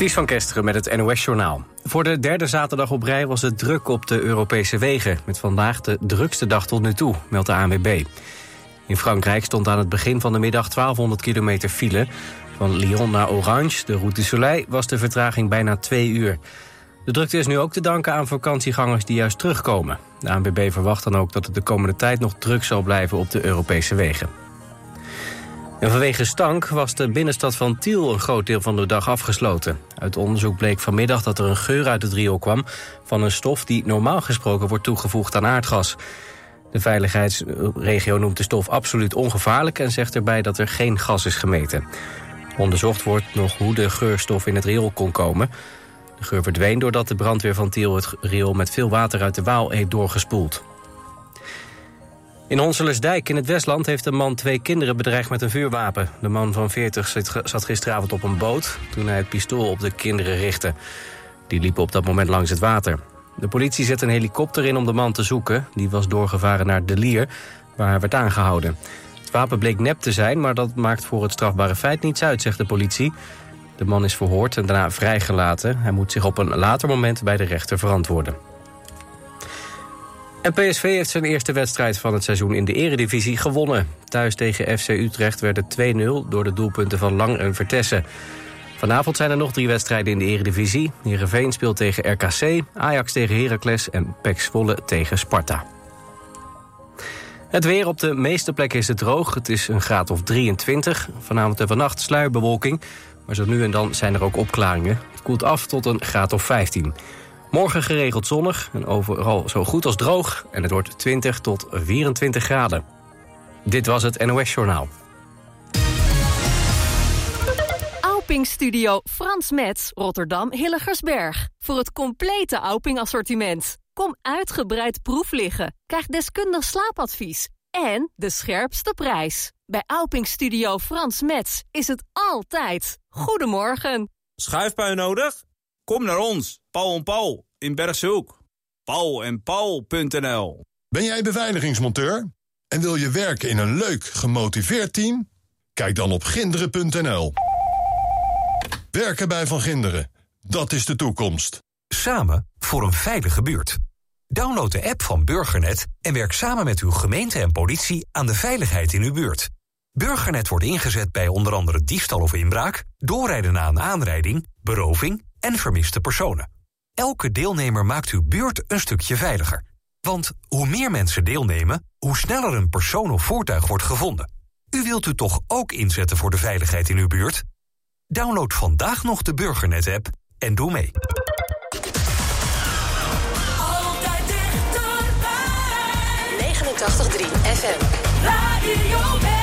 Ties van Kesteren met het NOS-journaal. Voor de derde zaterdag op rij was het druk op de Europese wegen... met vandaag de drukste dag tot nu toe, meldt de ANWB. In Frankrijk stond aan het begin van de middag 1200 kilometer file. Van Lyon naar Orange, de Route Soleil, was de vertraging bijna twee uur. De drukte is nu ook te danken aan vakantiegangers die juist terugkomen. De ANWB verwacht dan ook dat het de komende tijd nog druk zal blijven op de Europese wegen. Vanwege stank was de binnenstad van Tiel een groot deel van de dag afgesloten. Uit onderzoek bleek vanmiddag dat er een geur uit het riool kwam... van een stof die normaal gesproken wordt toegevoegd aan aardgas. De veiligheidsregio noemt de stof absoluut ongevaarlijk... en zegt erbij dat er geen gas is gemeten. Onderzocht wordt nog hoe de geurstof in het riool kon komen. De geur verdween doordat de brandweer van Tiel het riool... met veel water uit de Waal heeft doorgespoeld. In Honselersdijk in het Westland heeft een man twee kinderen bedreigd met een vuurwapen. De man van 40 zat gisteravond op een boot toen hij het pistool op de kinderen richtte. Die liepen op dat moment langs het water. De politie zet een helikopter in om de man te zoeken. Die was doorgevaren naar De Lier, waar hij werd aangehouden. Het wapen bleek nep te zijn, maar dat maakt voor het strafbare feit niets uit, zegt de politie. De man is verhoord en daarna vrijgelaten. Hij moet zich op een later moment bij de rechter verantwoorden. En PSV heeft zijn eerste wedstrijd van het seizoen in de eredivisie gewonnen. Thuis tegen FC Utrecht werd het 2-0 door de doelpunten van Lang en Vertessen. Vanavond zijn er nog drie wedstrijden in de eredivisie. Heerenveen speelt tegen RKC, Ajax tegen Heracles en PEC Zwolle tegen Sparta. Het weer op de meeste plekken is het droog. Het is een graad of 23. Vanavond en vannacht sluierbewolking. Maar zo nu en dan zijn er ook opklaringen. Het koelt af tot een graad of 15. Morgen geregeld zonnig en overal zo goed als droog. En het wordt 20 tot 24 graden. Dit was het NOS Journaal. Auping Studio Frans Metz, Rotterdam Hilligersberg. Voor het complete Auping assortiment. Kom uitgebreid proef liggen. Krijg deskundig slaapadvies. En de scherpste prijs. Bij Auping Studio Frans Metz is het altijd. Goedemorgen. Schuifpui nodig? Kom naar ons, Paul en Paul in Bergshoek. Paul en Paul.nl Ben jij beveiligingsmonteur en wil je werken in een leuk, gemotiveerd team? Kijk dan op ginderen.nl. Werken bij Van Ginderen, dat is de toekomst. Samen voor een veilige buurt. Download de app van Burgernet en werk samen met uw gemeente en politie aan de veiligheid in uw buurt. Burgernet wordt ingezet bij onder andere diefstal of inbraak, doorrijden na een aanrijding, beroving en vermiste personen. Elke deelnemer maakt uw buurt een stukje veiliger. Want hoe meer mensen deelnemen, hoe sneller een persoon of voertuig wordt gevonden. U wilt u toch ook inzetten voor de veiligheid in uw buurt? Download vandaag nog de Burgernet-app en doe mee. Altijd dichterbij. 89.3 FM. Radio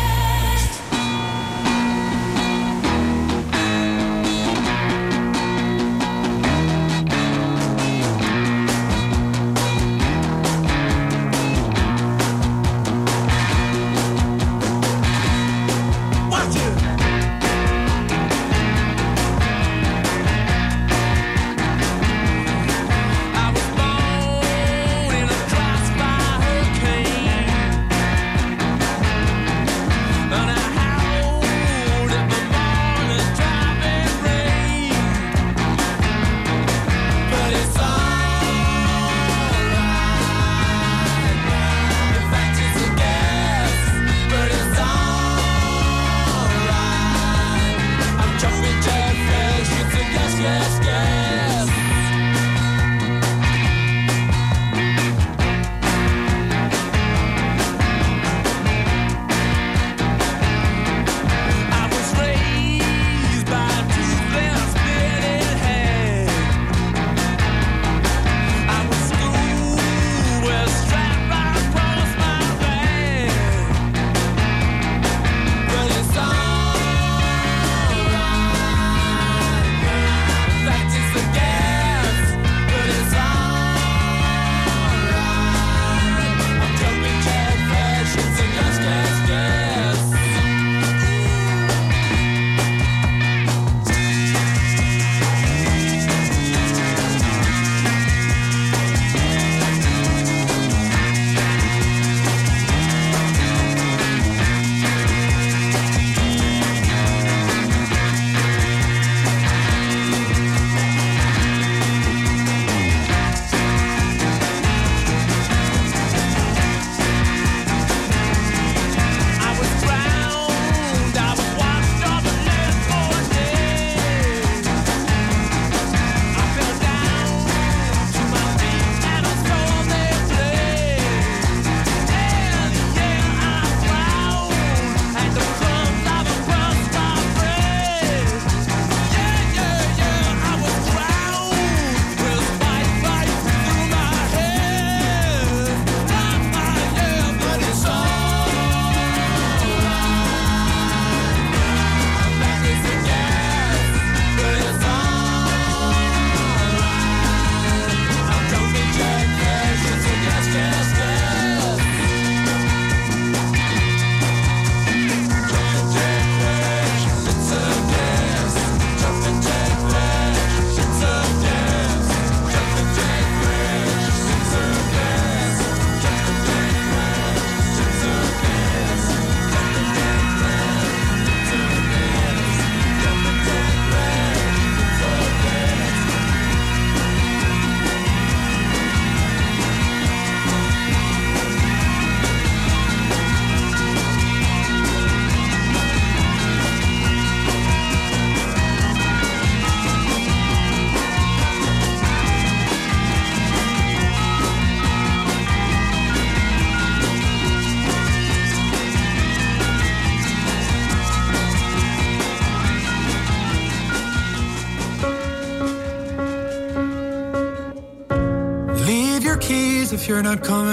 not coming.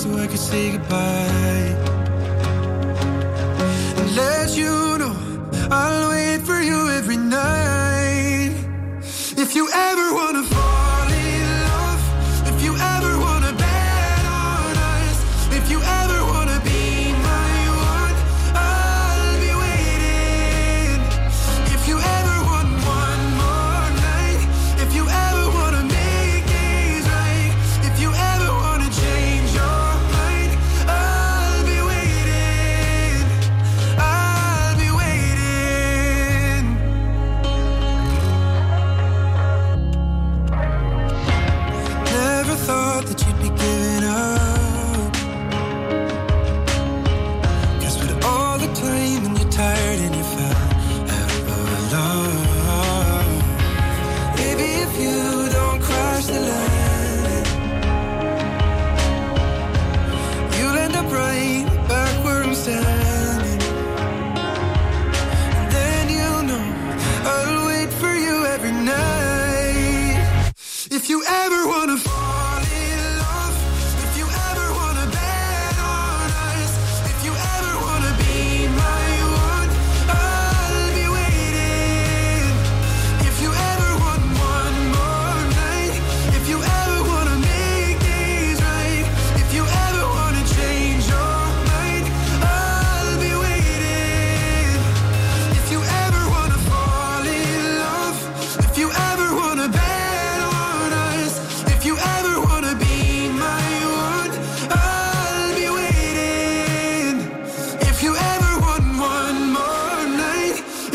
so I can say goodbye. And let you know I'll wait for you every night. If you ever wanna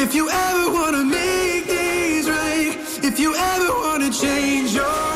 If you ever wanna make things right, if you ever wanna change your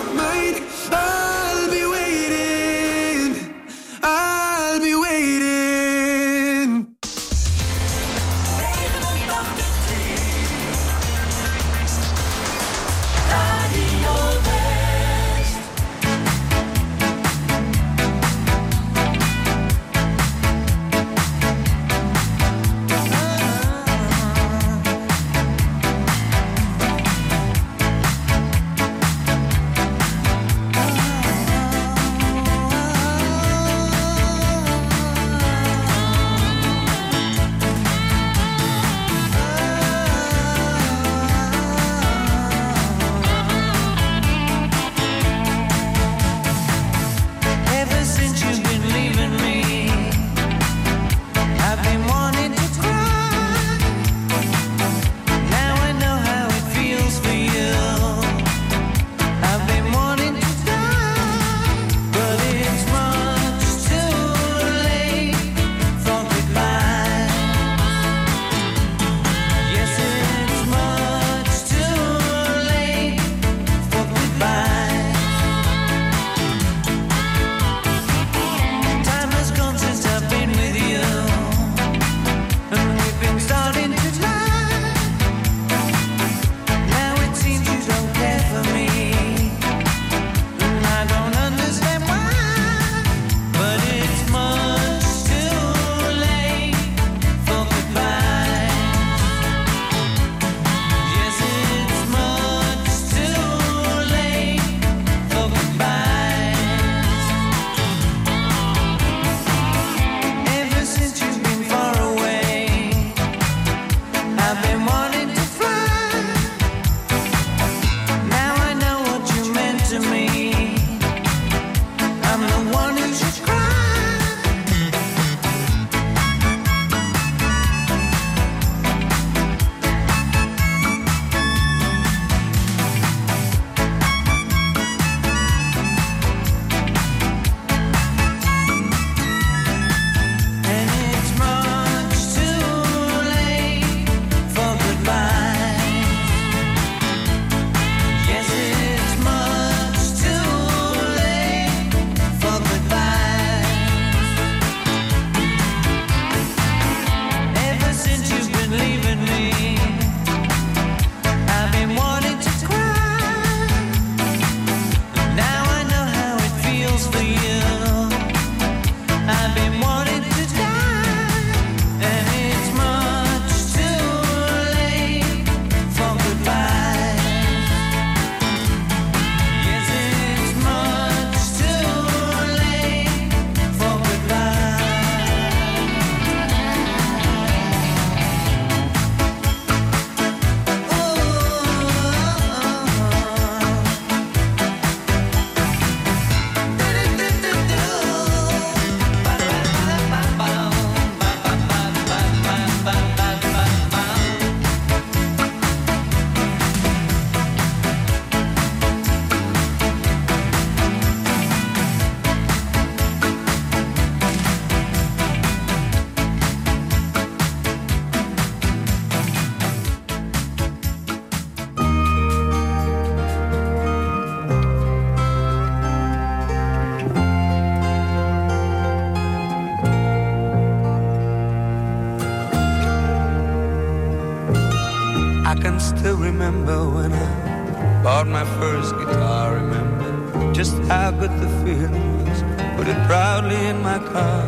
first guitar. Remember just how good the feeling was. Put it proudly in my car.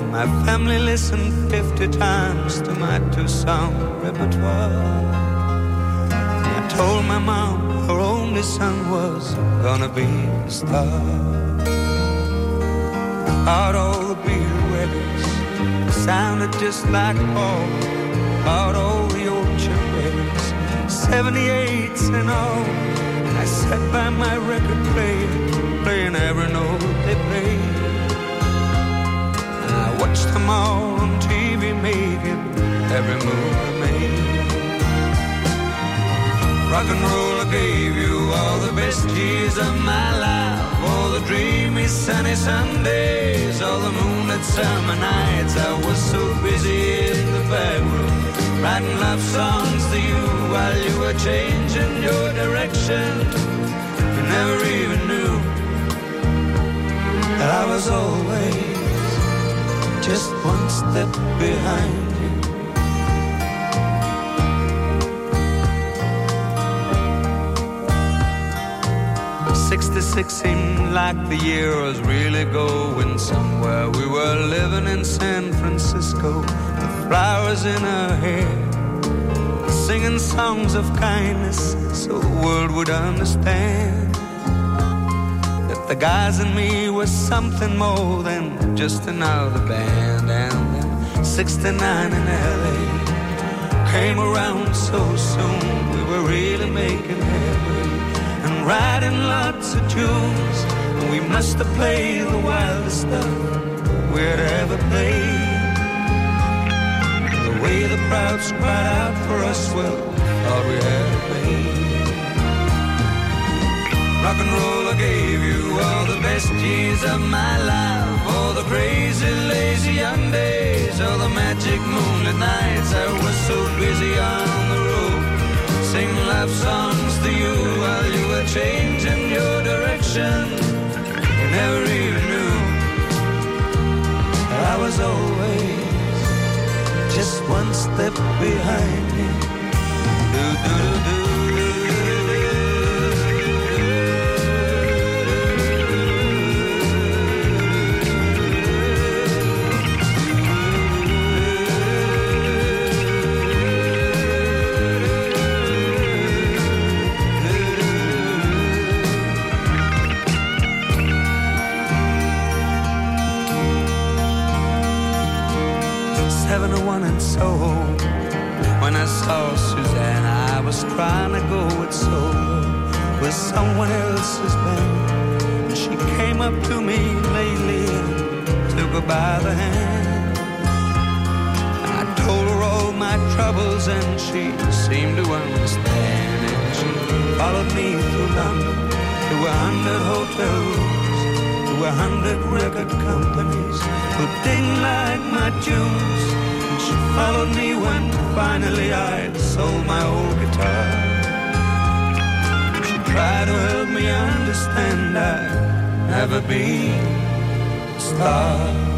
And my family listened 50 times to my two-song repertoire. And I told my mom her only son was gonna be a star. Out all the beer weddings sounded just like Paul. Out all the old weddings, 78s and all. Sat by my record player, playing every note they played. And I watched them all on TV making every move they made. Rock and roll, I gave you all the best years of my life. All the dreamy sunny Sundays, all the moonlit summer nights. I was so busy in the back room, writing love songs to you while you were changing your direction. You never even knew that I was always just one step behind. 66 seemed like the year was really going somewhere. We were living in San Francisco, with flowers in her hair, singing songs of kindness so the world would understand that the guys and me was something more than just another band. And then 69 in LA came around so soon, we were really making and writing lots of tunes. And we must have played the wildest stuff we'd ever played. The way the crowds cried out for us, well, thought we had made. Rock and roll, I gave you all the best years of my life. All the crazy, lazy young days, all the magic moonlit nights. I was so busy on the road, singing love songs to you while you were changing your direction. You never even knew I was always just one step behind you. Do, do, do, do. When I saw Suzanne, I was trying to go it solo with someone else's band. And she came up to me lately took her by the hand. I told her all my troubles and she seemed to understand. And she followed me through London to a hundred hotels a hundred record companies who didn't like my tunes. She followed me when finally I sold my old guitar. She tried to help me understand I'd never be a star.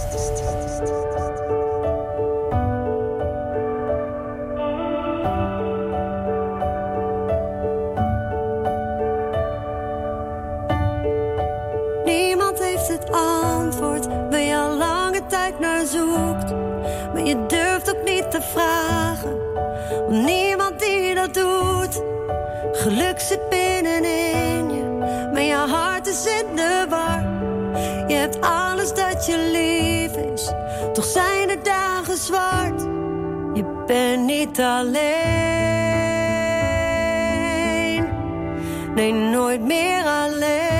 Je durft ook niet te vragen. Want niemand die dat doet, Geluk zit binnenin je, maar je hart is in de war. Je hebt alles dat je lief is, toch zijn de dagen zwart. Je bent niet alleen, nee, nooit meer alleen.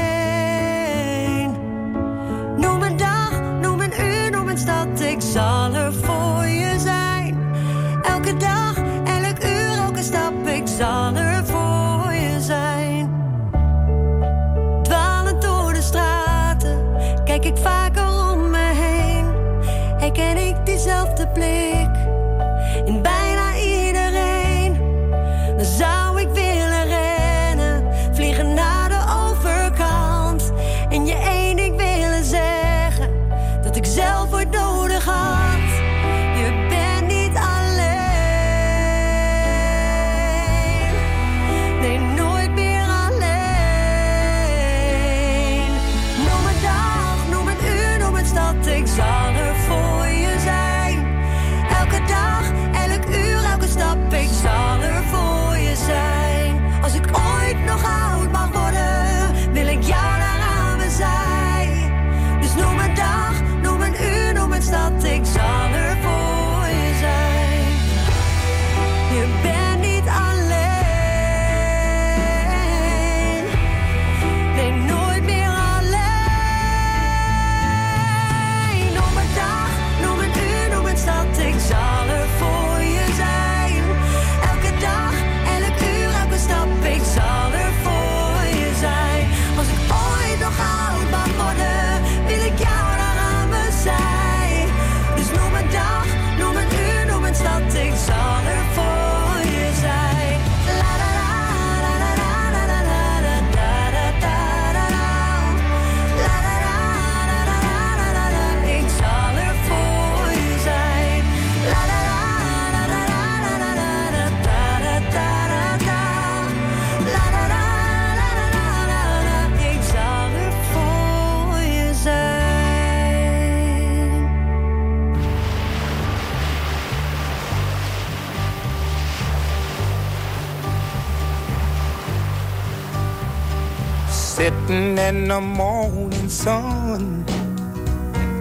In the morning sun.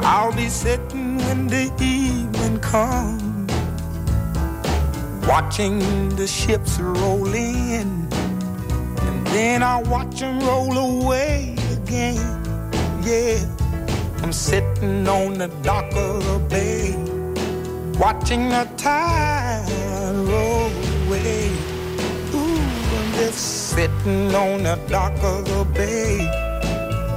I'll be sitting when the evening comes. Watching the ships roll in. And then I'll watch them roll away again. Yeah. I'm sitting on the dock of the bay. Watching the tide roll away. Ooh, I'm just sitting on the dock of the bay,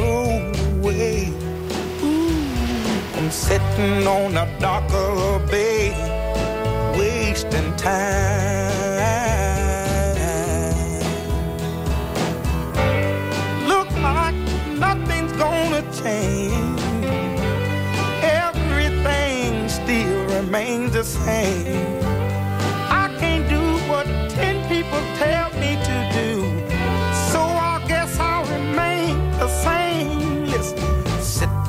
away. Ooh, I'm sitting on a the bay, wasting time. Look like nothing's gonna change. Everything still remains the same.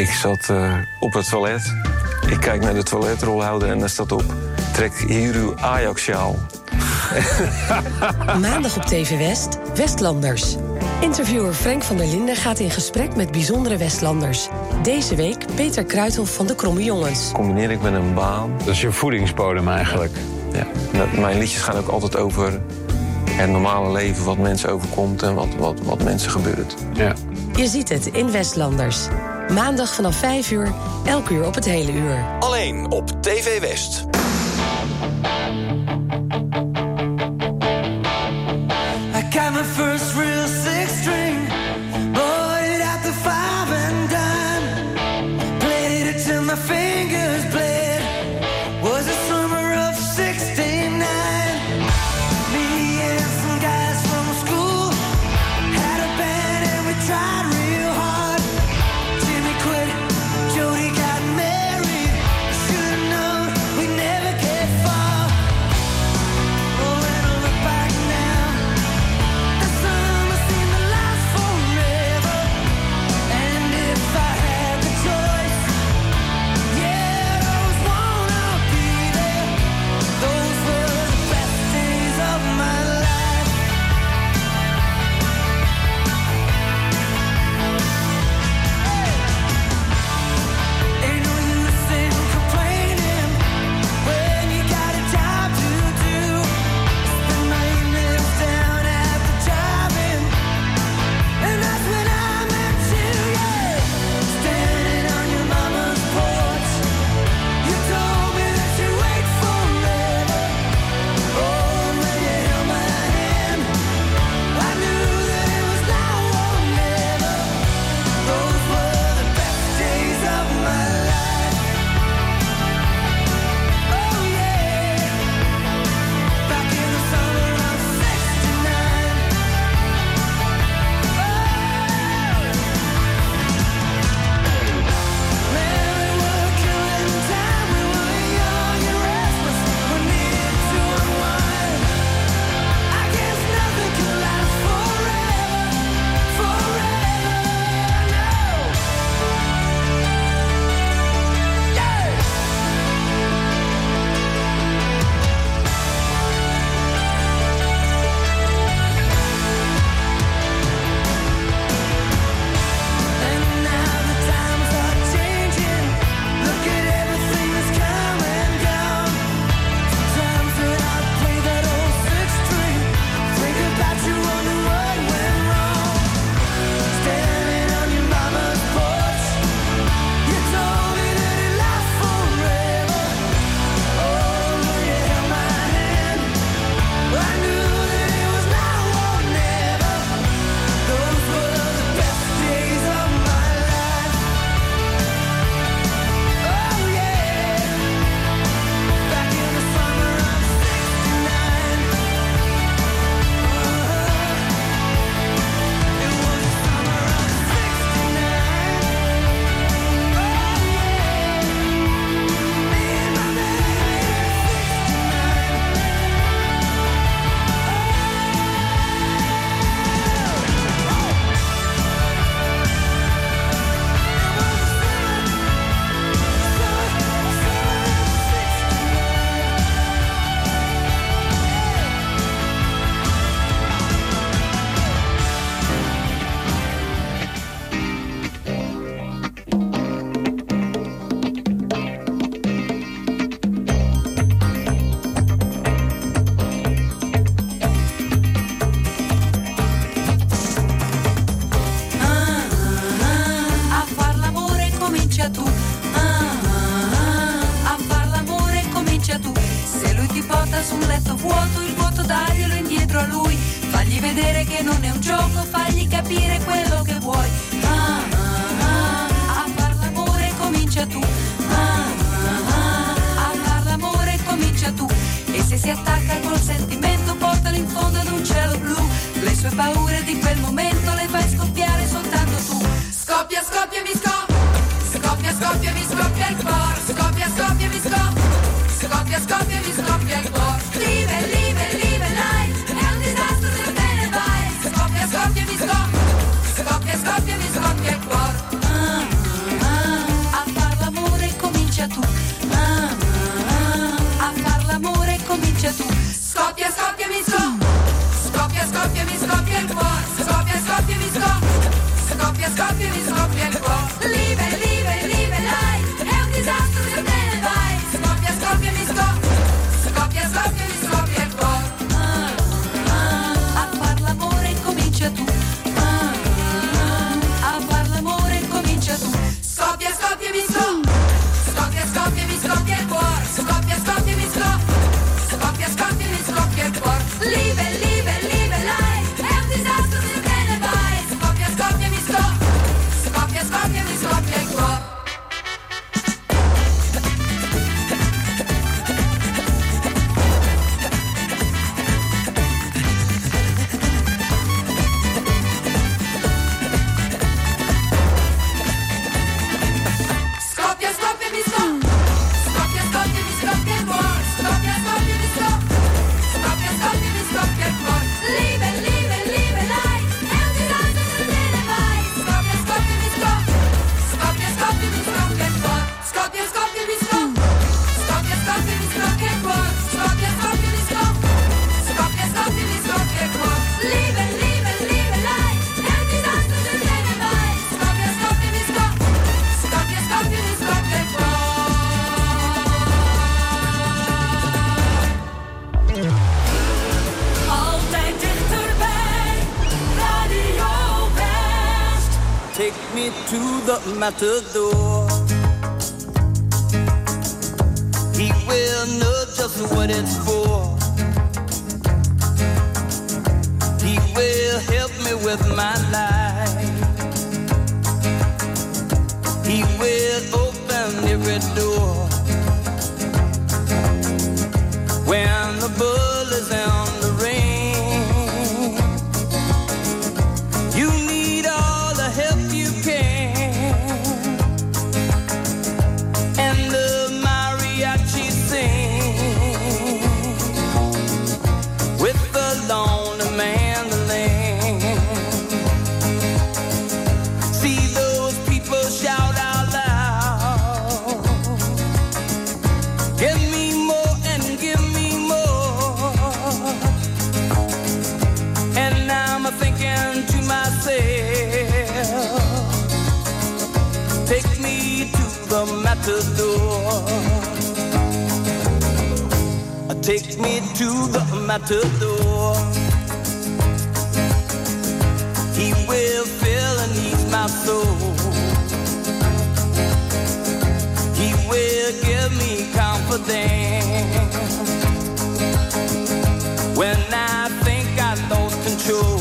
Ik zat uh, op het toilet. Ik kijk naar de toiletrolhouder en daar staat op trek hier uw Ajax-sjaal. Maandag op TV West, Westlanders. Interviewer Frank van der Linden gaat in gesprek met bijzondere Westlanders. Deze week Peter Kruithof van de Kromme Jongens. Combineer ik met een baan. Dat is je voedingsbodem eigenlijk. Ja. Mijn liedjes gaan ook altijd over het normale leven, wat mensen overkomt en wat, wat, wat mensen gebeurt. Ja. Je ziet het in Westlanders. Maandag vanaf 5 uur, elk uur op het hele uur. Alleen op TV West. Look at Take me to the matador. He will know just what it's for. He will help me with my life. He will open every door when the bull is out. to the matador. He will fill and ease my soul. He will give me confidence when I think I lost control.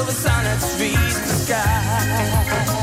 Of a sun that's reached the sky.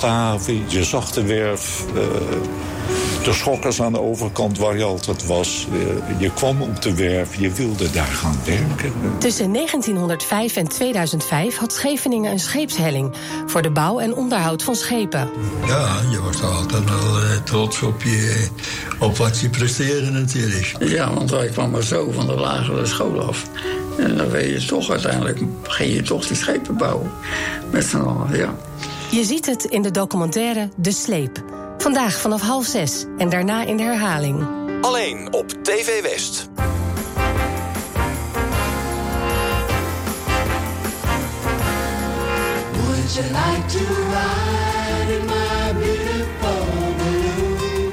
Langs de haven, je zag de werf, eh, de schokkers aan de overkant waar je altijd was. Eh, je kwam op de werf, je wilde daar gaan werken. Tussen 1905 en 2005 had Scheveningen een scheepshelling voor de bouw en onderhoud van schepen. Ja, je was toch altijd wel eh, trots op, je, op wat je presteerde natuurlijk. Ja, want wij kwamen zo van de lagere school af. En dan weet je toch uiteindelijk, ging je toch die schepen bouwen. Met z'n allen, ja. Je ziet het in de documentaire De Sleep. Vandaag vanaf half zes en daarna in de herhaling. Alleen op TV West. Would you like to ride in my beautiful balloon?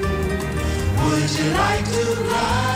Would you like to ride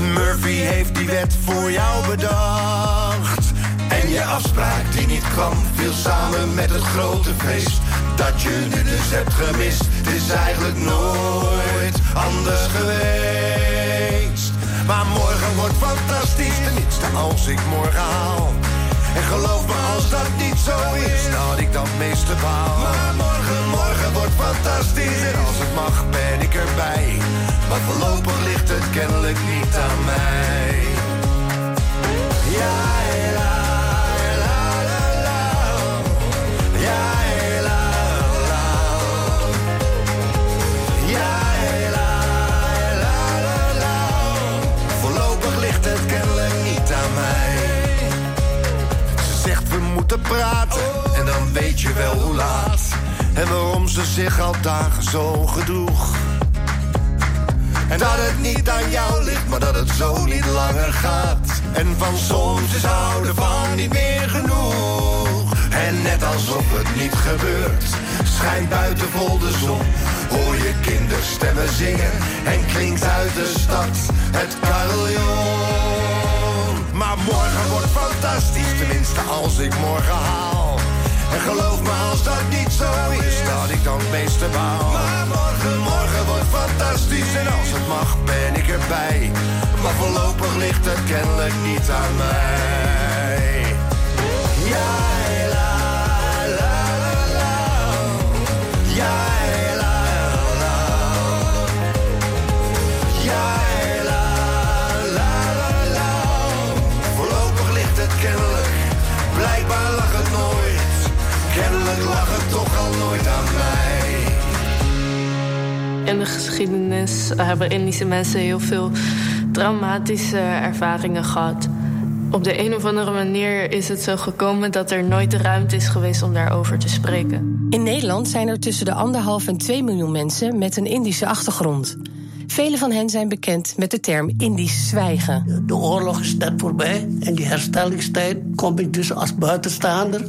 Murphy heeft die wet voor jou bedacht. En je afspraak die niet kwam, viel samen met het grote feest. Dat je nu dus hebt gemist, het is eigenlijk nooit anders geweest. Maar morgen wordt fantastisch, tenminste als ik morgen haal. En geloof me, als dat niet zo is, had ik dat meeste baal. Maar morgen, morgen wordt fantastisch. En als het mag, ben ik erbij. Maar voorlopig ligt het kennelijk niet aan mij. Ja, la, En waarom ze zich al dagen zo gedroeg. En dat het niet aan jou ligt, maar dat het zo niet langer gaat. En van soms is houden van niet meer genoeg. En net alsof het niet gebeurt, schijnt buiten vol de zon. Hoor je kinderstemmen zingen en klinkt uit de stad het carillon. Maar morgen wordt fantastisch, tenminste als ik morgen haal. En geloof me als dat niet zo is, dat ik dan het meeste baal. Maar morgen, morgen wordt fantastisch en als het mag ben ik erbij. Maar voorlopig ligt het kennelijk niet aan mij. Ja, la, la, la, la. Ja, la, la. Ja, la, la, la, la. Voorlopig ligt het kennelijk, blijkbaar lag het nooit. Kennelijk lag het toch al nooit aan mij. In de geschiedenis hebben Indische mensen heel veel traumatische ervaringen gehad. Op de een of andere manier is het zo gekomen dat er nooit de ruimte is geweest om daarover te spreken. In Nederland zijn er tussen de anderhalf en 2 miljoen mensen met een Indische achtergrond. Vele van hen zijn bekend met de term Indisch zwijgen. De oorlog is net voorbij. En die herstellingstijd kom ik dus als buitenstaander,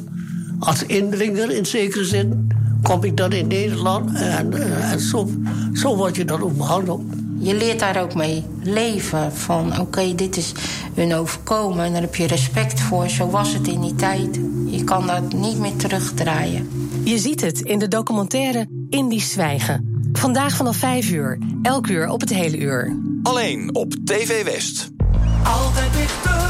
als indringer in zekere zin, kom ik dan in Nederland. En, eh, en zo, zo word je dan ook behandeld. Je leert daar ook mee leven. Van oké, dit is hun overkomen. En daar heb je respect voor. Zo was het in die tijd. Je kan dat niet meer terugdraaien. Je ziet het in de documentaire Indisch zwijgen. Vandaag vanaf 5 uur, elk uur op het hele uur. Alleen op TV West. Altijd dichterbij.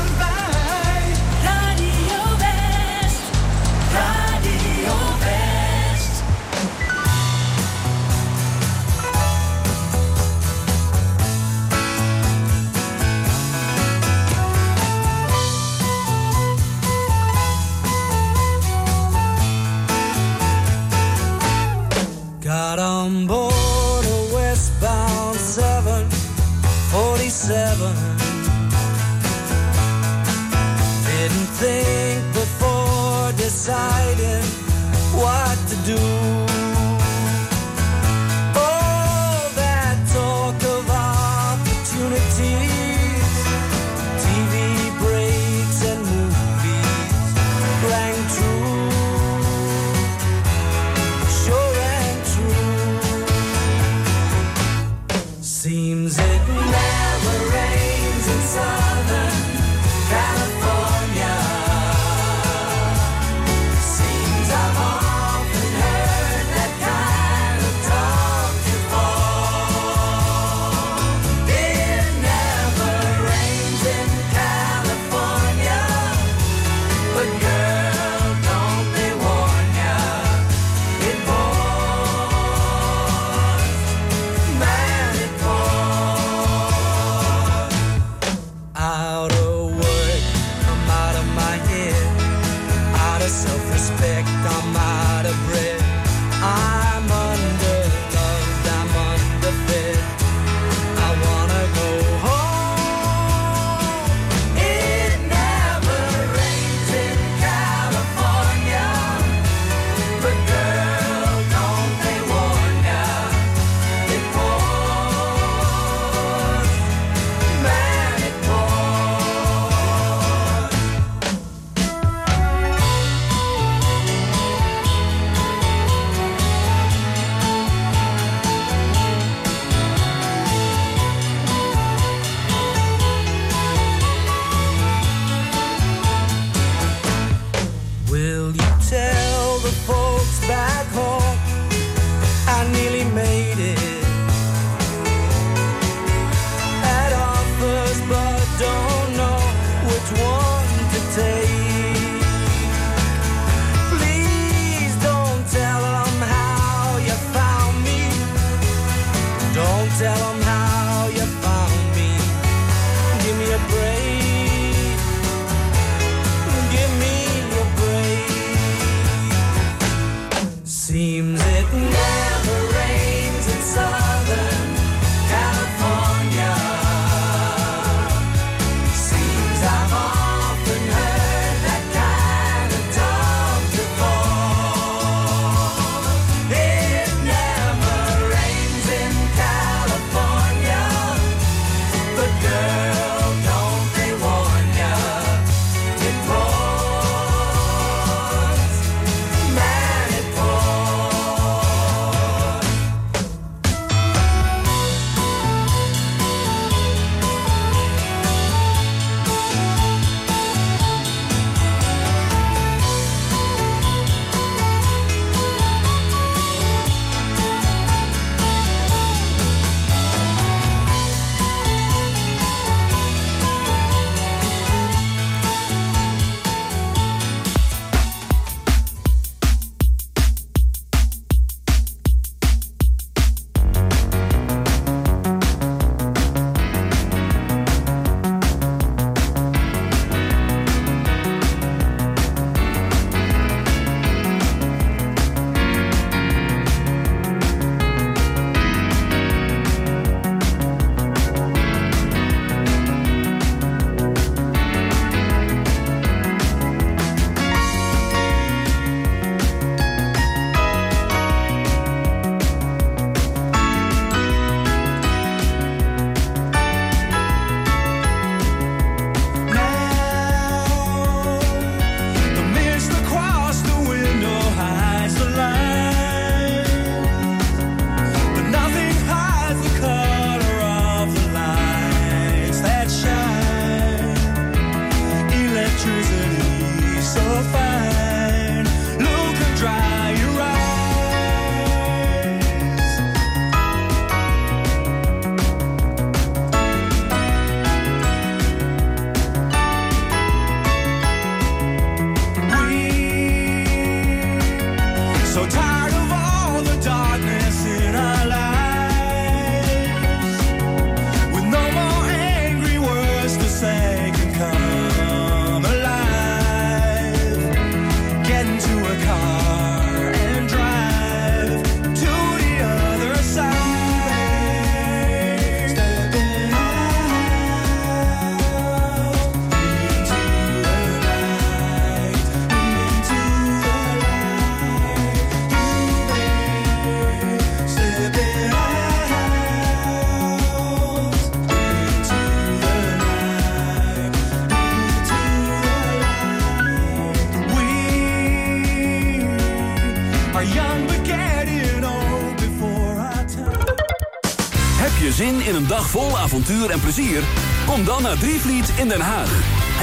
Vol avontuur en plezier? Kom dan naar Drievliet in Den Haag.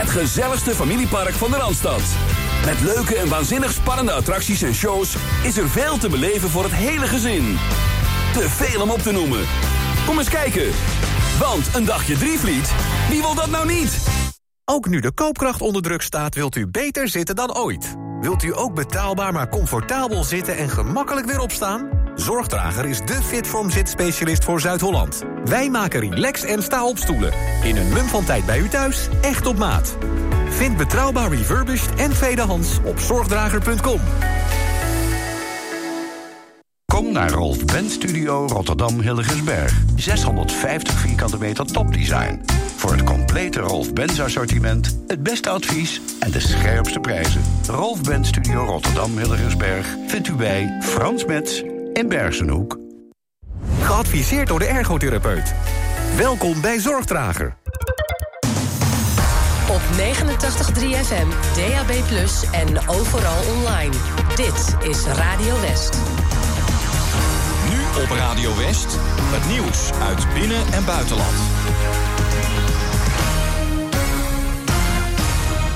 Het gezelligste familiepark van de Randstad. Met leuke en waanzinnig spannende attracties en shows is er veel te beleven voor het hele gezin. Te veel om op te noemen. Kom eens kijken. Want een dagje Drievliet, wie wil dat nou niet? Ook nu de koopkracht onder druk staat, wilt u beter zitten dan ooit. Wilt u ook betaalbaar maar comfortabel zitten en gemakkelijk weer opstaan? Zorgdrager is de Fitform zitspecialist voor Zuid-Holland. Wij maken relax- en sta-opstoelen. In een mum van tijd bij u thuis, echt op maat. Vind betrouwbaar refurbished en tweedehands op zorgdrager.com. Kom naar Rolf Benz Studio Rotterdam Hilligensberg. 650 vierkante meter topdesign. Voor het complete Rolf Benz assortiment, het beste advies en de scherpste prijzen. Rolf Benz Studio Rotterdam Hilligensberg vindt u bij Frans Metz in Bergenhoek. Geadviseerd door de ergotherapeut. Welkom bij Zorgdrager. Op 89.3 FM, DAB+, en overal online. Dit is Radio West. Nu op Radio West, het nieuws uit binnen- en buitenland.